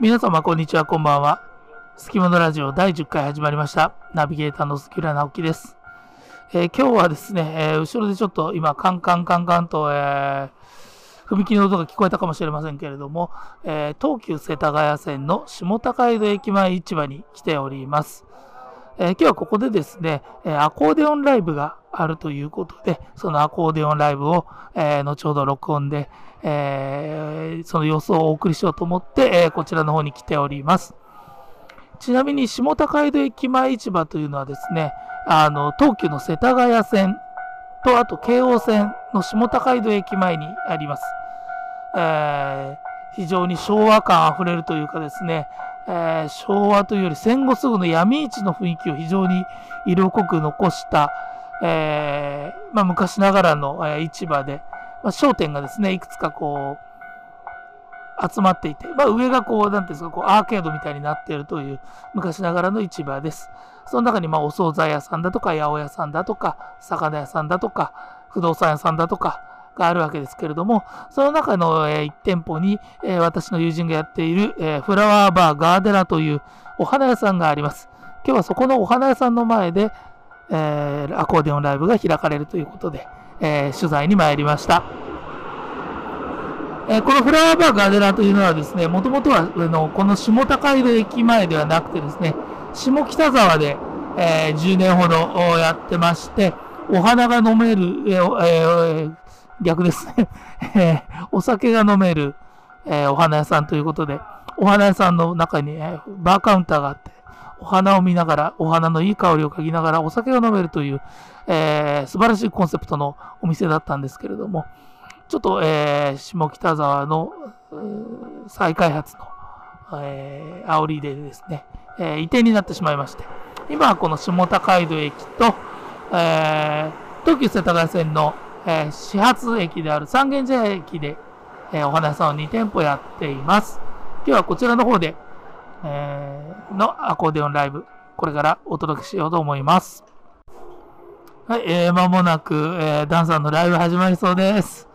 皆様こんにちは、こんばんは。スキモのラジオ第10回始まりました。ナビゲーターの杉浦直樹です。えー今日はですね、えー後ろでちょっと今、カンカンカンカンと、えー踏切の音が聞こえたかもしれませんけれども、え東急世田谷線の下高井戸駅前市場に来ております。えー今日はここでですね、えアコーディオンライブがあるということで、そのアコーディオンライブを、えー後ほど録音で、えーその様子をお送りしようと思って、えーこちらの方に来ております。ちなみに下高井戸駅前市場というのはですね、あの、東急の世田谷線と、あと京王線の下高井戸駅前にあります。えー非常に昭和感あふれるというかですね、えー昭和というより戦後すぐの闇市の雰囲気を非常に色濃く残した、えーまあ、昔ながらの、え市場で、まあ、商店がですね、いくつかこう、集まっていて、まあ、上がこう、なんていうんですか、こう、アーケードみたいになっているという昔ながらの市場です。その中に、まあ、お惣菜屋さんだとか、八百屋さんだとか、魚屋さんだとか、不動産屋さんだとか、があるわけですけれども、その中の、え1店舗に、え私の友人がやっている、えフラワーバーガーデラというお花屋さんがあります。今日はそこのお花屋さんの前で、えアコーディオンライブが開かれるということで、え取材に参りました。えこのフラワーバーガーデラというのはですね、もともとはあのこの下高井戸駅前ではなくてですね、下北沢で、え10年ほどやってまして、お花が飲める、えーえー逆ですね、えーお酒が飲める、えーお花屋さんということで、お花屋さんの中に、えーバーカウンターがあって、お花を見ながら、お花のいい香りを嗅ぎながらお酒が飲めるという、えー素晴らしいコンセプトのお店だったんですけれども、ちょっと、えー下北沢の再開発の、えー煽りでですね、えー移転になってしまいまして、今はこの下高井戸駅と、えー東急世田谷線の、えー始発駅である三軒茶屋駅で、えーお花屋さんを2店舗やっています。今日はこちらの方で、えーのアコーディオンライブ、これからお届けしようと思います。はい、えー、間もなく、えーダンさんのライブ始まりそうです。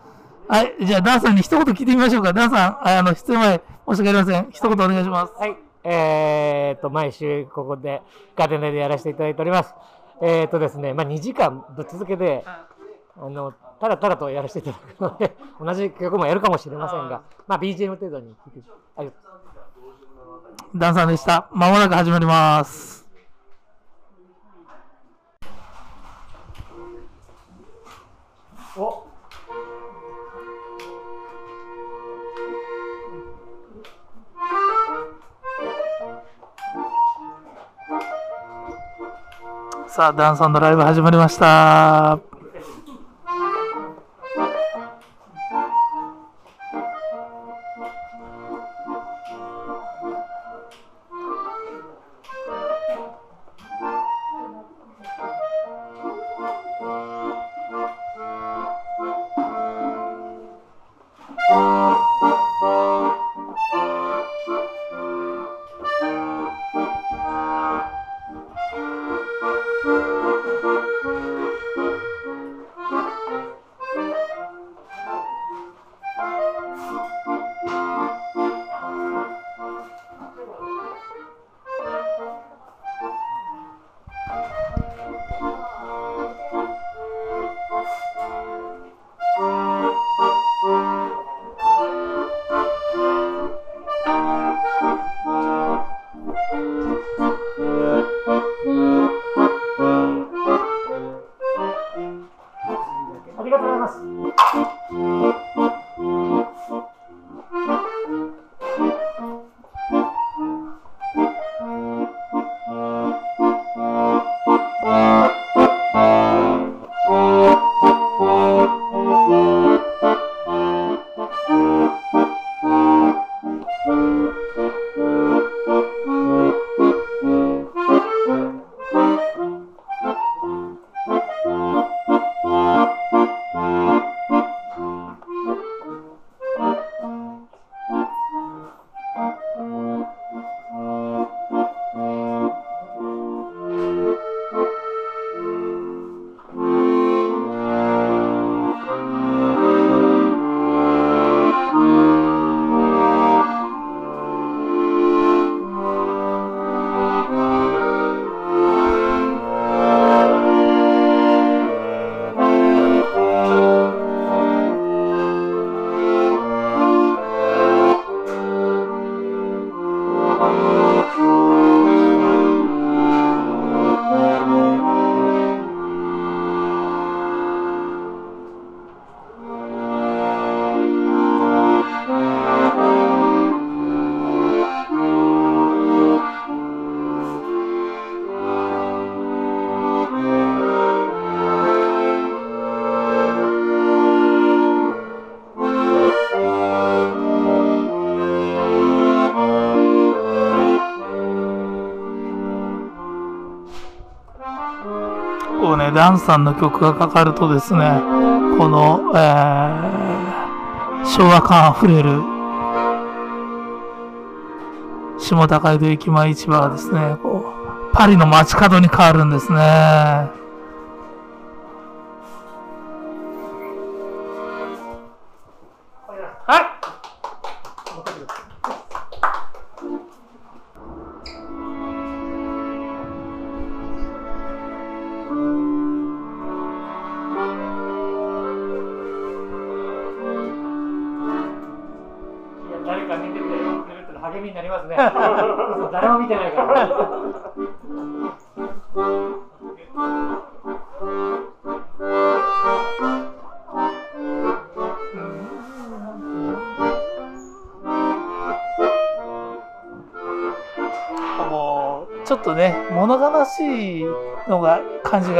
はい、じゃあダンさんに一言聞いてみましょうか。ダンさん、あの、出演前、申し訳ありません。一言お願いします。はい。えー、と、毎週ここでガーデンでやらせていただいております。えー、とですね、まあ、2時間ぶっ続けで、あの、ただただとやらせていただくので、同じ曲もやるかもしれませんが、まあ、BGM 程度に聞いて、ありがとうダンさんでした。間もなく始まります。おさあ、ダンさんのライブ始まりました。ランさんの曲がかかるとですね、この、えー、昭和感あふれる下高井戸駅前市場がですね、こう、パリの街角に変わるんですね。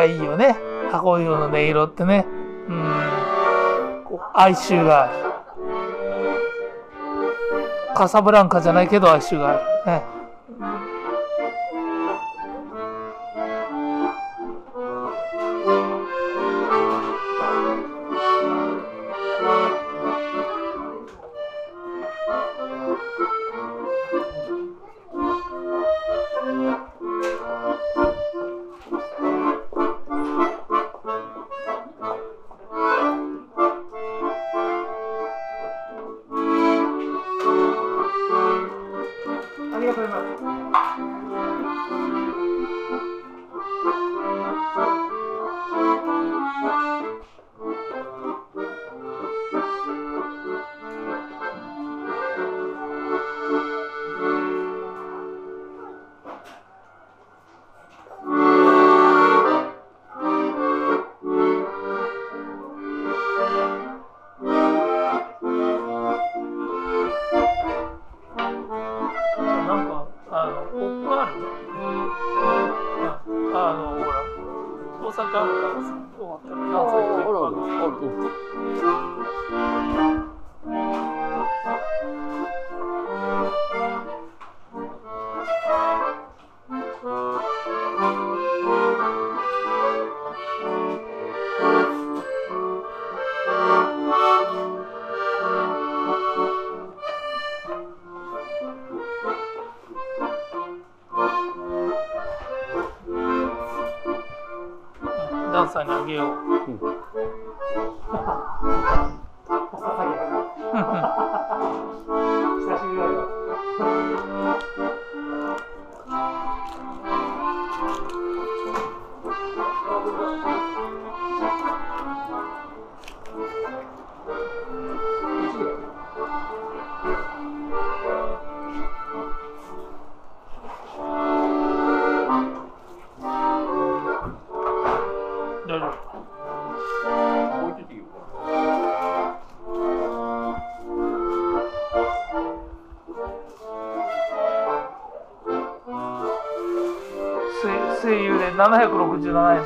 がいいよね。箱色の音色ってね。うん。哀愁がある。カサブランカじゃないけど哀愁がある。ね。Música 就在外面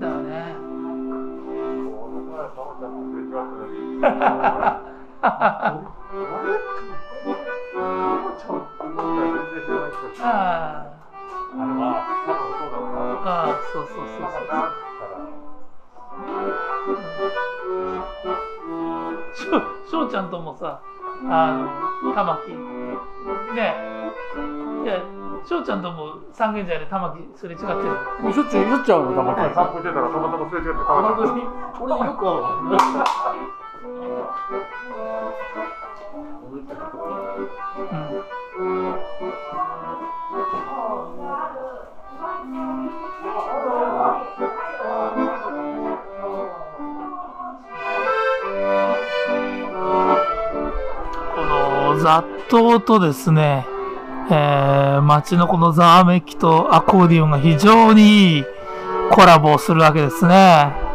だよね。ああ。ああそうそうそうそう。しょしょうちゃんともさあの玉木。ね。いやしょうちゃんとも三軒茶屋で玉木すれ違ってる。もうしょっちゅうしょっちゅう会うのたまに散歩してたらたまたますれ違って本当に俺よくあるうん。この雑踏とですね、えー、街のこのざわめきとアコーディオンが非常にいいコラボをするわけですね。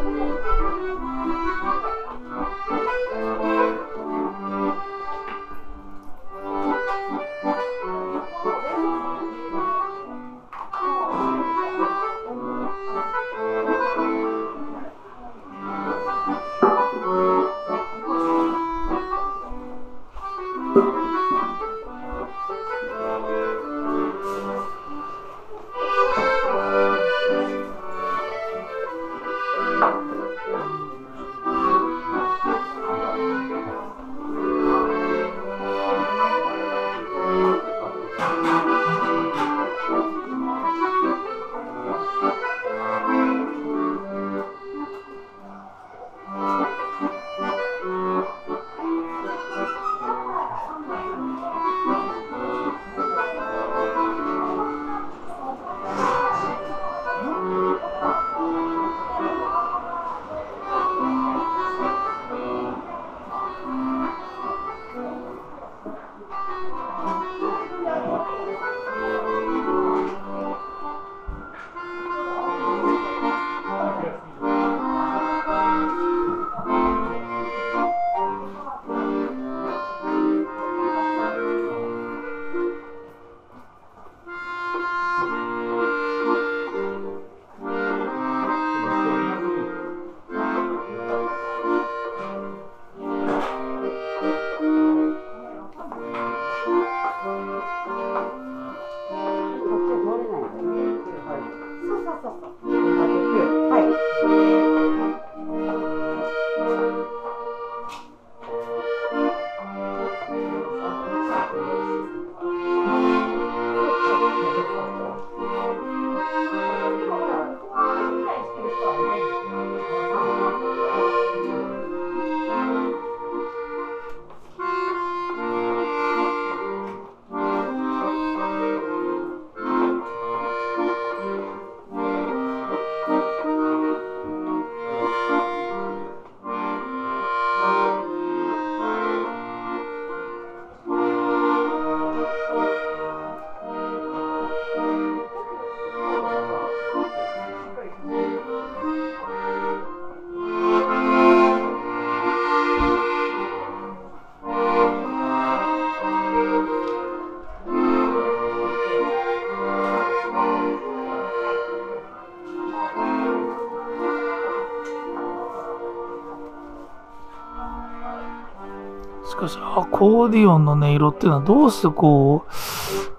かし、アコーディオンの音色っていうのはどうしてこう、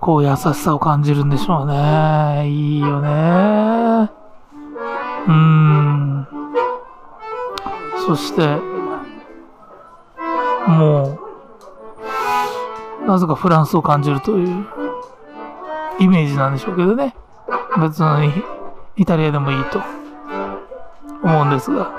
こう優しさを感じるんでしょうね。いいよね。うん。そして、もう、なぜかフランスを感じるというイメージなんでしょうけどね。別にイタリアでもいいと思うんですが。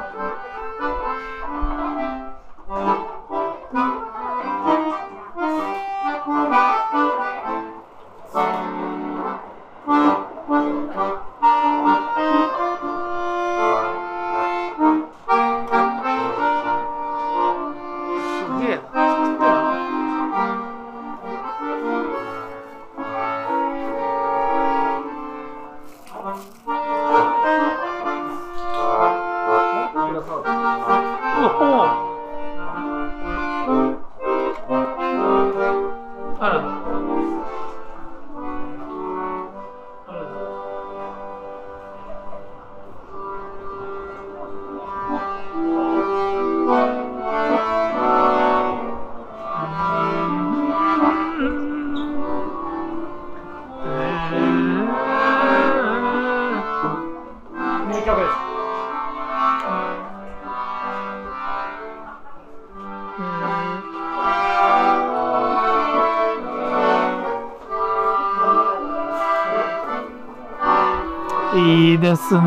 いいですね。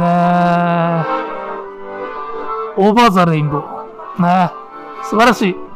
オーバーザレインボー。ね。素晴らしい。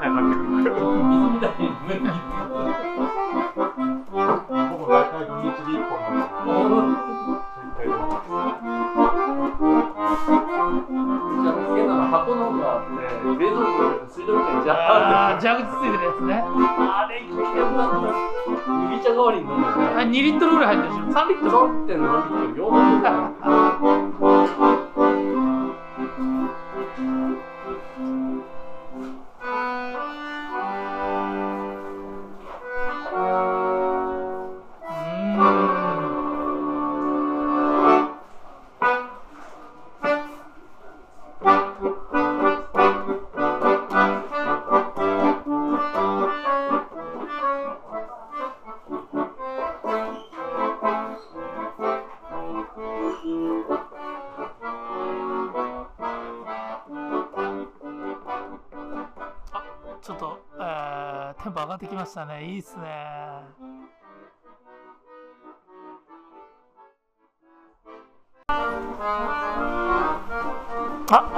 汗かける。水みたいに無理僕大体土日で1本なんです大体じゃあつけたの箱のがあって冷蔵庫に水道みたいにジャーあってー蛇口ついてるやつね。あれ危険だな麦茶代わりに飲んであ2リットルぐらい入ってるでしょ。3リットル。3.7リットル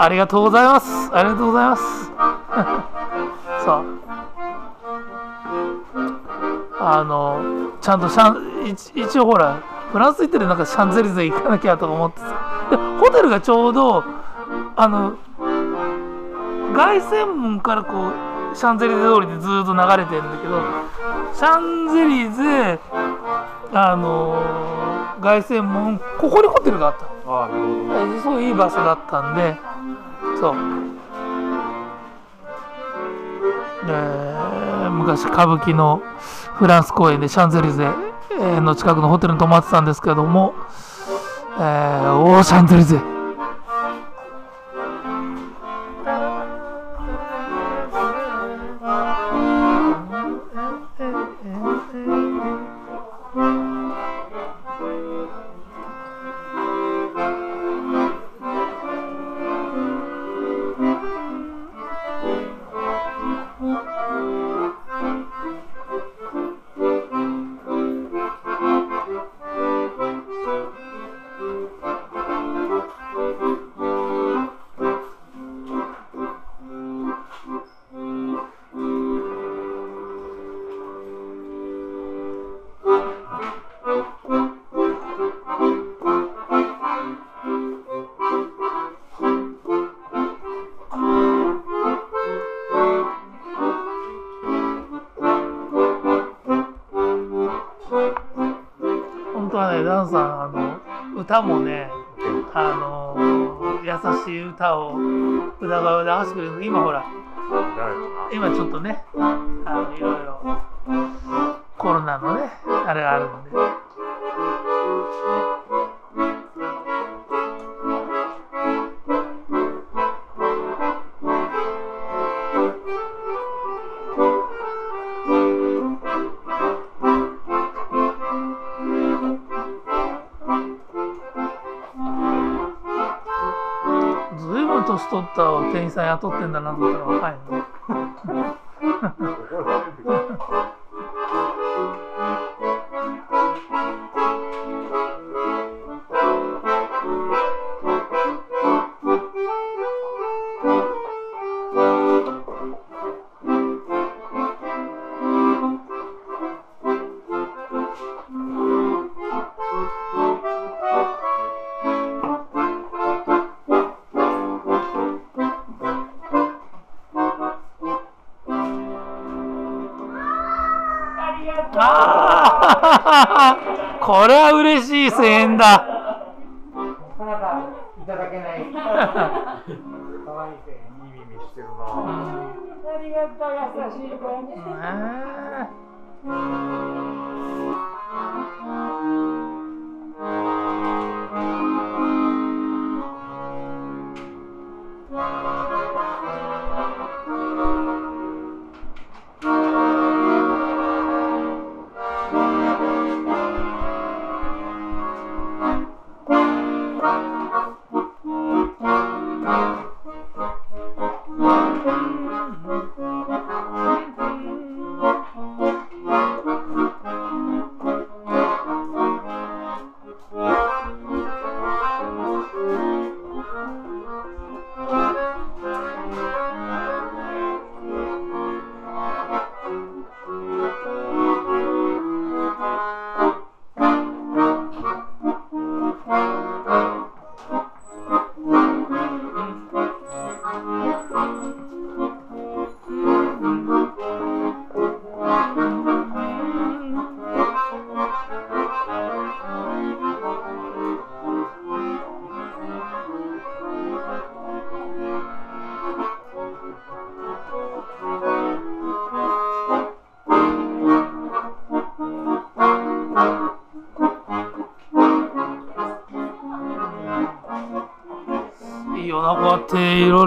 あ、りがとうございます。ありがとうございます。そう。あの、ちゃんとシャン、一応ほら、フランス行ってるなんかシャンゼリゼ行かなきゃとか思ってさ。で、ホテルがちょうど、あの、凱旋門からこうシャンゼリゼ通りでずっと流れてるんだけどシャンゼリゼあのー凱旋門ここにホテルがあった。ああ、なるほど。えそういい場所だったんでそう、えー昔歌舞伎のフランス公演でシャンゼリゼえーの近くのホテルに泊まってたんですけども、えー、おーシャンゼリゼ Ha ha ha. い声援だ。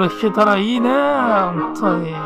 っていろいろ弾けたらいいね本当に。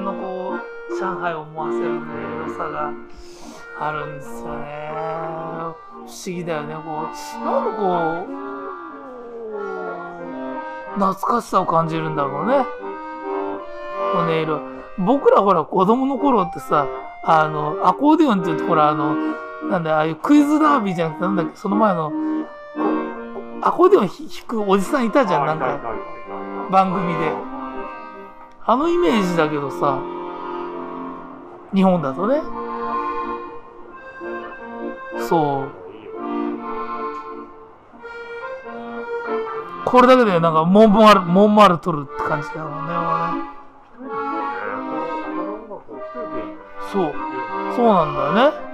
戦前のこう、上海を思わせるね、良さがあるんですよね。不思議だよね、こう、なんでこう、懐かしさを感じるんだろうね。この音色。僕らほら、子供の頃ってさ、あの、アコーディオンって言うと、ほら、あの、なんだ、ああいうクイズダービーじゃなくて、なんだっけ、その前の、アコーディオン弾くおじさんいたじゃん、なんか、番組で。あのイメージだけどさ、日本だとね。そう。これだけでなんかモンマル、モンマルトルって感じだもんね、俺。そう。そうなんだよね。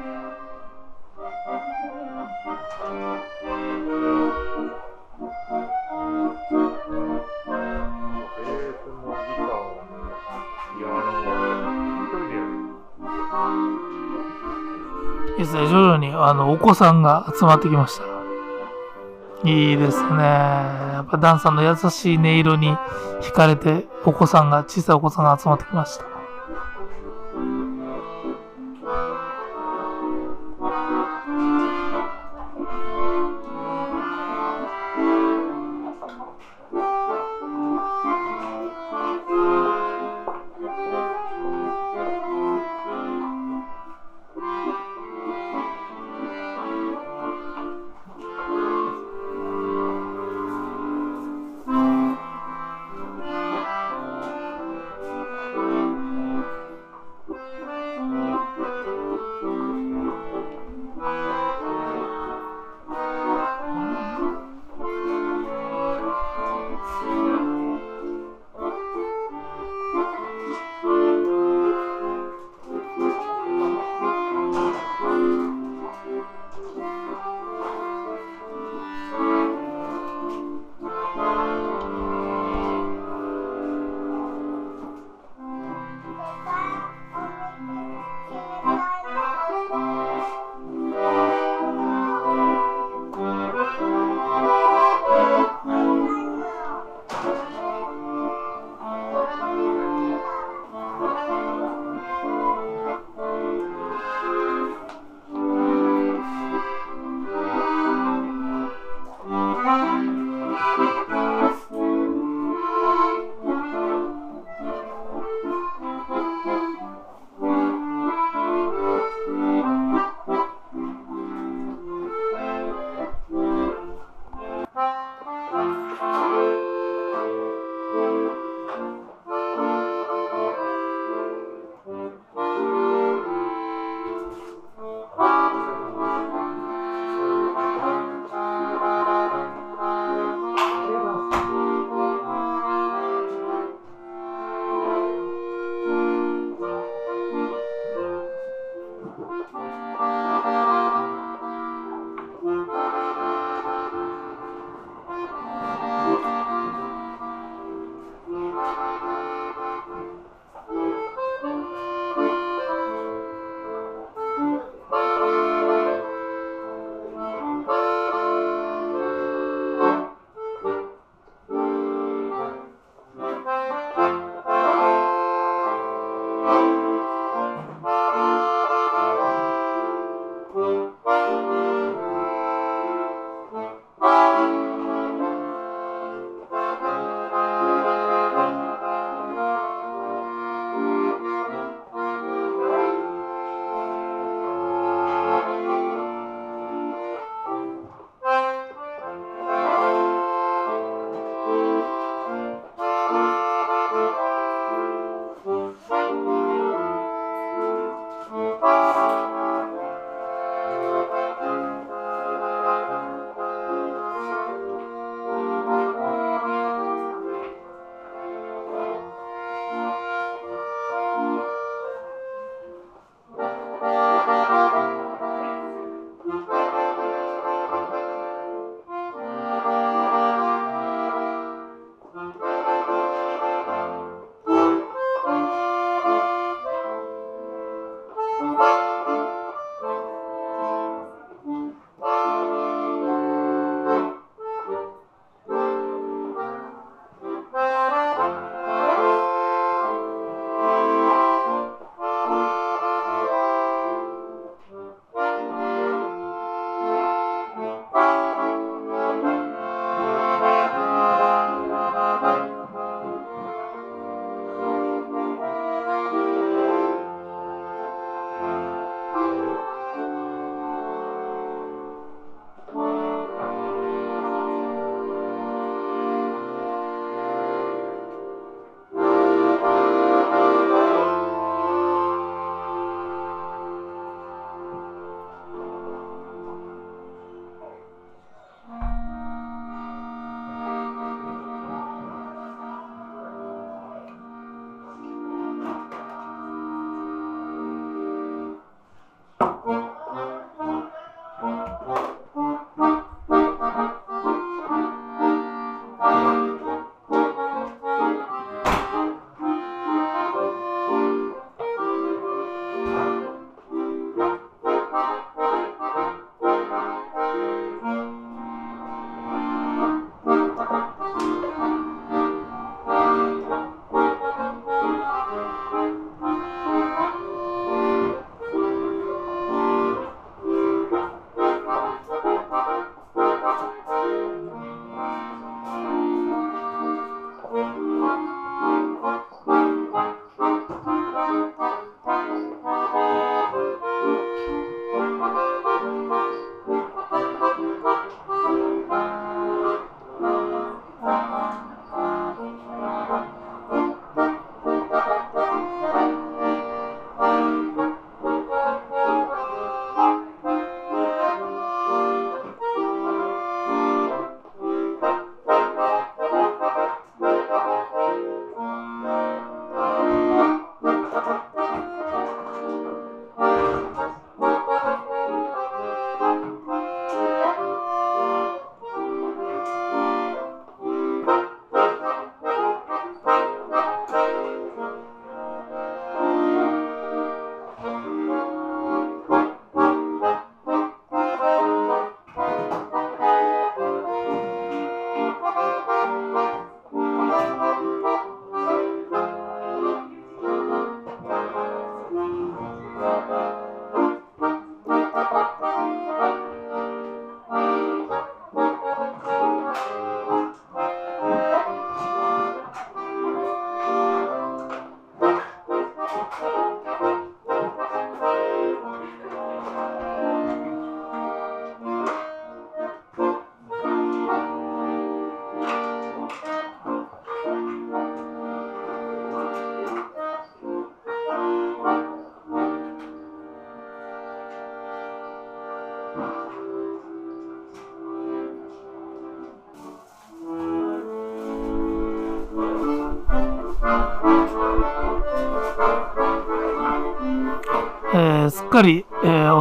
ですね、徐々にあのお子さんが集まってきました。いいですね。やっぱダンさんの優しい音色に惹かれて、お子さんが、小さいお子さんが集まってきました。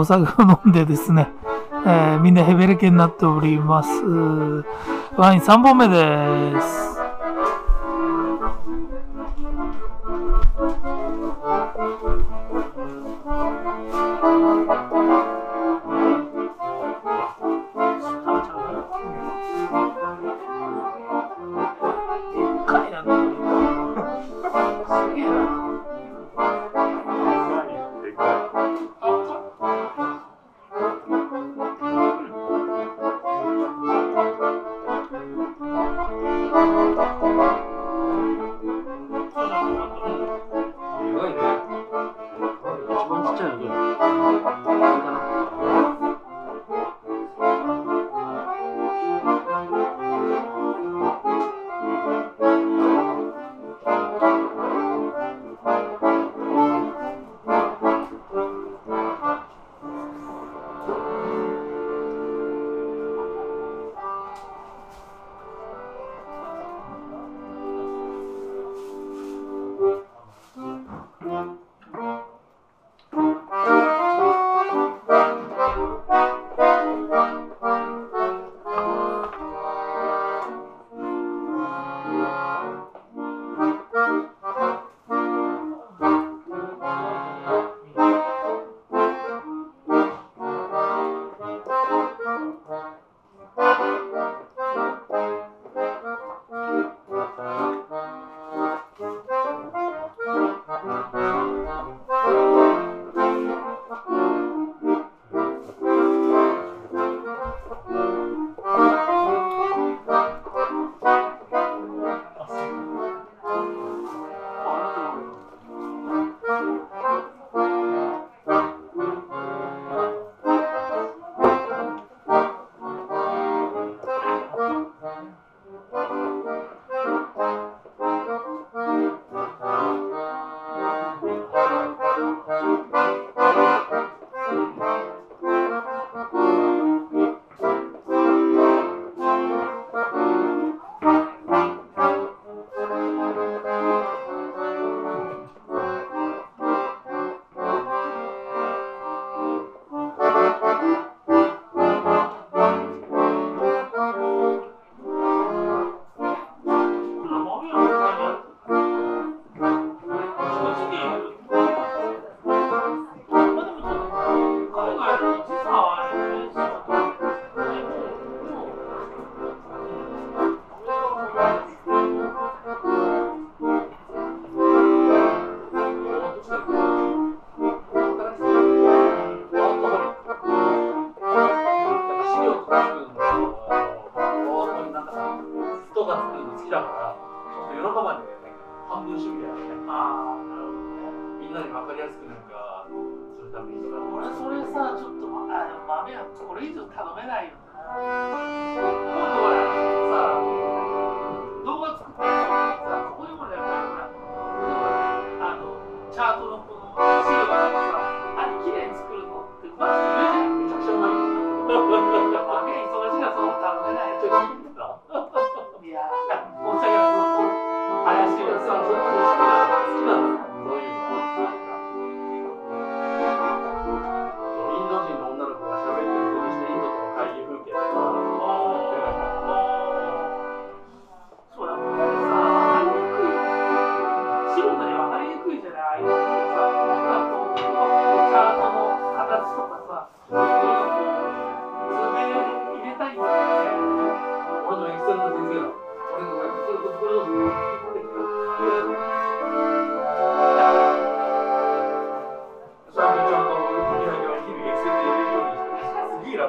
お酒を飲んでですね、えーみんなヘベレケになっております。ワイン3本目です。Thank you.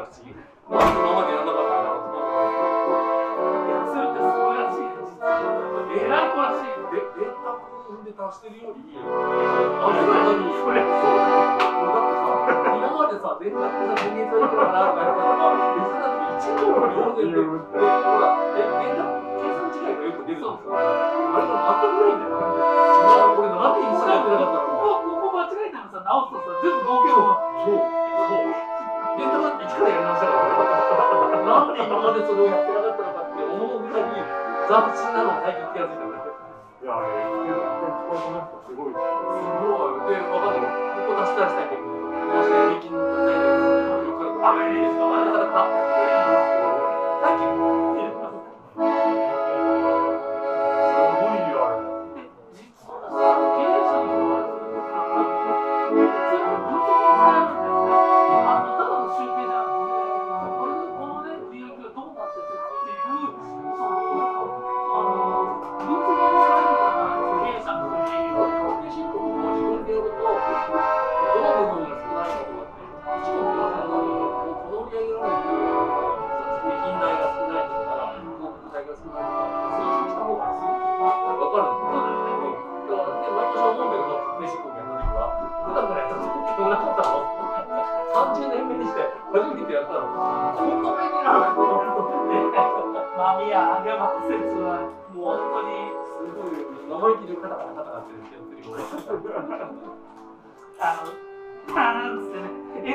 してすげえ楽ちん。なんで今までやんなかったんだろうと思って。エクセルってすごいらしい。えらい子らしいね。で電卓で足してるよりああれなのにそれそう今までさ電卓でさ電源されてるかなとかやったら別にだって1秒の秒ででほらえ電卓計算違いがよく出るんですよあれが全くないんだよ俺なんでインスタやってなかったのこここ間違えたのさ、直すとさ、全部合計の。そう電卓だって一からやり直したからなんで今までそれをやってなかったのかって思うぐらい斬新なのを最近気がついたんだいや、えー、使いこなすとすごいす。ごい。で、わかんない、ここ出したらしたいけど、出してこん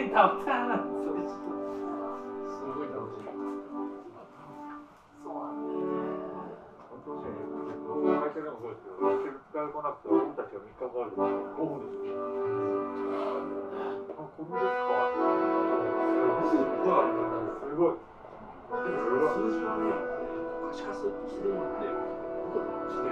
ねエンターをターンっつってちょっとすごい楽しいそうなんだよね会社でもそうですけど、使いこなくて、俺たちが3日かかる。5分です。あ、これですか。すごい。すごい。数字はね可視化するしてるのって僕の知り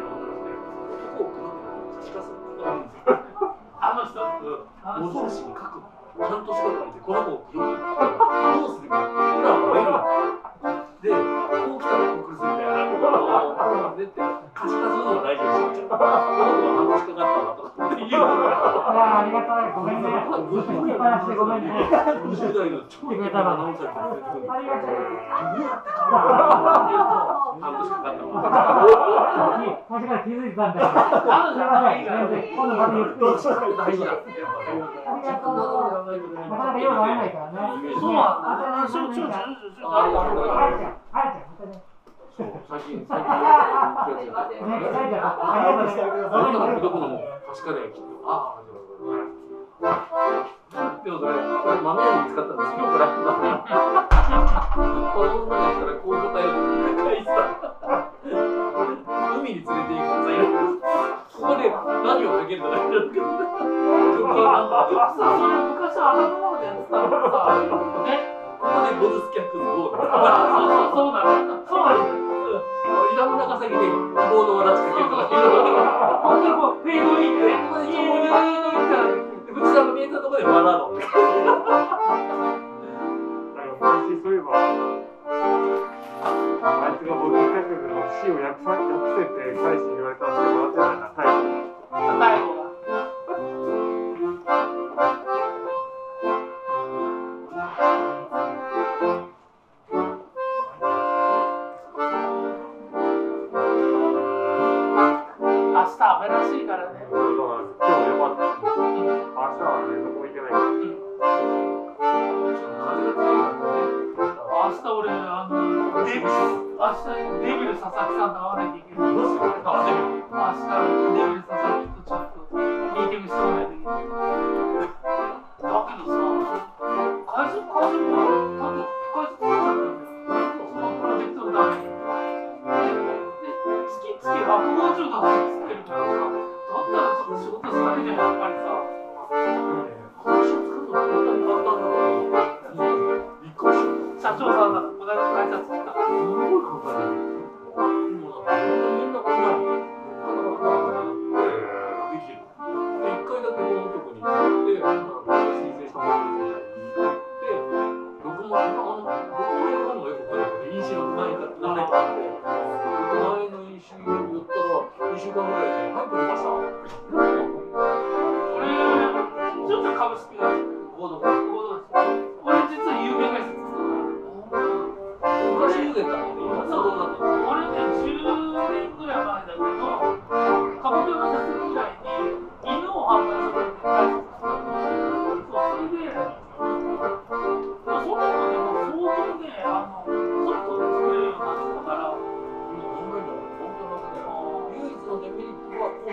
めんねずっと引きっぱなしでごめんね20代の超イケメンなアナウンサーが出てくるありがとうどうやって書くの半年かかったわ最初から気づいたんだ。よあの人頭いいから先生今度またゆっくり大事だ。ありがとうなかなかようならないからねそうなんだ。ちょちょちょちょちょありがとうあやちゃんあやちゃんまたね最近最近やってるやつやねあやちゃんありがとうねあなたがどこのも確かできっとああでもそれこれ豆屋に見つかったんですよこれこの女が来たらこういう答えを書いてた海に連れて行くここで何をかけるとか言ってるけどさそれ昔あのままでやってたのさねここでボズスキャックスボードそうそうそうなのそうなの伊沢長崎でボードを出しかけるとかっていうのが本当にこうフェードインでねここでちょうで、仏壇が見えたところでバラード昔そういえば、あいつが僕の家族の死を訳さ訳せて返しに言われたんですけど、笑って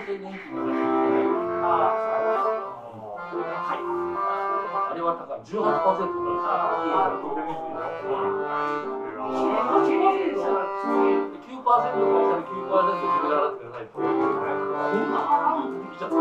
トは厚生年金がない。あれは高い。18%だどうでもい。9%の会社で9%自分で払ってください。ってこんな払うのってきちゃった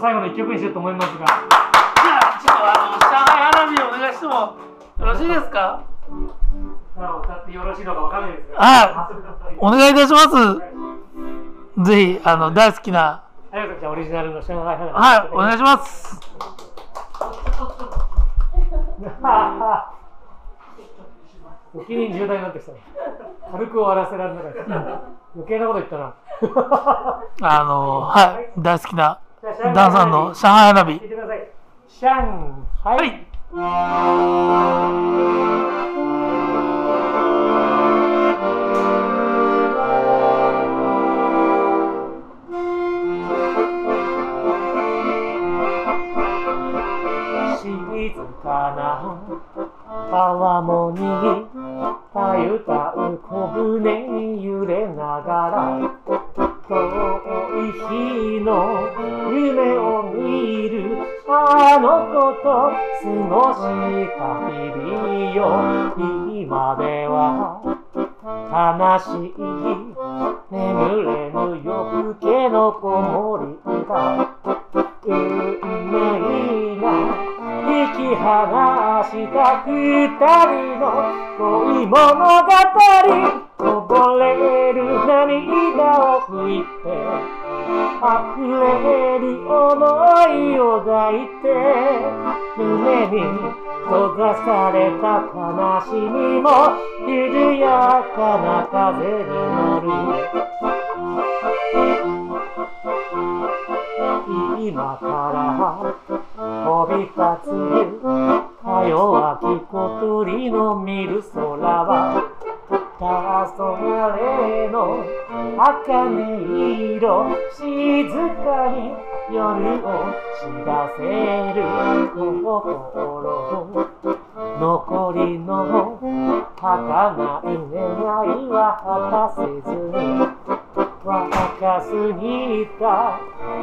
最後の一曲にしようと思いますが。じゃあ、ちょっとあの、上海花火をお願いしてもよろしいですか？歌ってよろしいのかわかんないです。はい。お願いいたします。ぜひ、あの、大好きな。じゃオリジナルの上海花火。はい、お願いします。重大になってきた軽く終わらせられなかった。余計なこと言ったな。あのー、はい、大好きなダンさんの上海花火聞い。てください。上海。はい。静かな川面にたゆたう小舟に揺れながら遠い日の夢を見る。あの子と過ごした日々よ今では悲しい。眠れぬ夜更けの子守が。運命が引き離した二人の恋物語。された悲しみも緩やかな風に乗る。今から飛び立つか弱き小鳥の見る空は黄昏の茜色静かに夜を知らせる心残りの儚い願いは果たせず。に若すぎた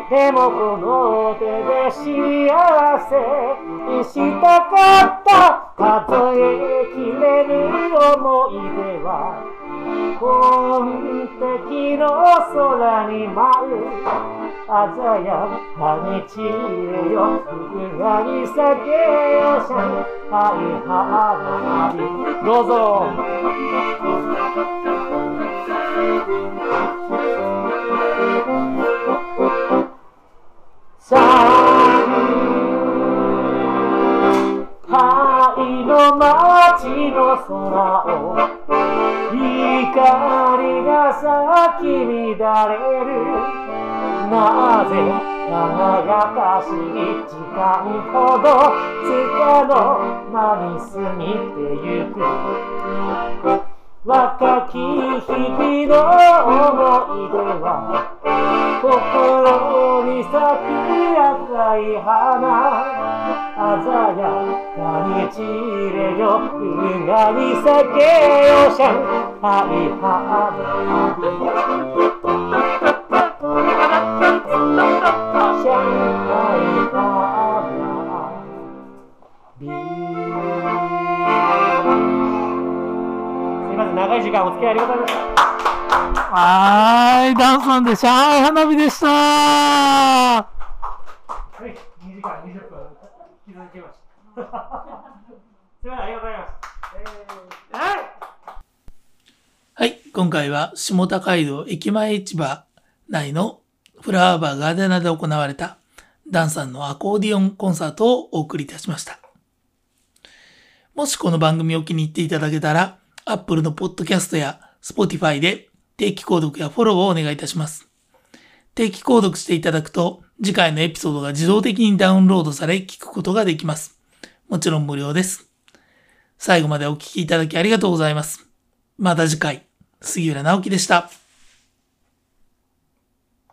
でもこの手で幸せにしたかった数えきれる思い出は本敵の空に舞う。鮮やかに散れよふがに咲けよシャン愛花火どうぞ。灰の街の空を光が咲き乱れるなぜ輝かしい時間ほどつかの間に過ぎてゆく。若き日々の思い出は心に咲く赤い花鮮やかに散れよ運河に咲けよシャン愛花シャ長い時間お付き合いありがとうございました。はーい、ダンさんで上海花火でした。はい、2時間20分。気づきました。すみません、ありがとうございます。えー、はい。はい、今回は下高井戸駅前市場内のフラワーバーガーデナで行われたダンさんのアコーディオンコンサートをお送りいたしました。もしこの番組を気に入っていただけたら、Apple のポッドキャストや Spotify で定期購読やフォローをお願いいたします。定期購読していただくと、次回のエピソードが自動的にダウンロードされ聞くことができます。もちろん無料です。最後までお聴きいただきありがとうございます。また次回、杉浦直樹でした。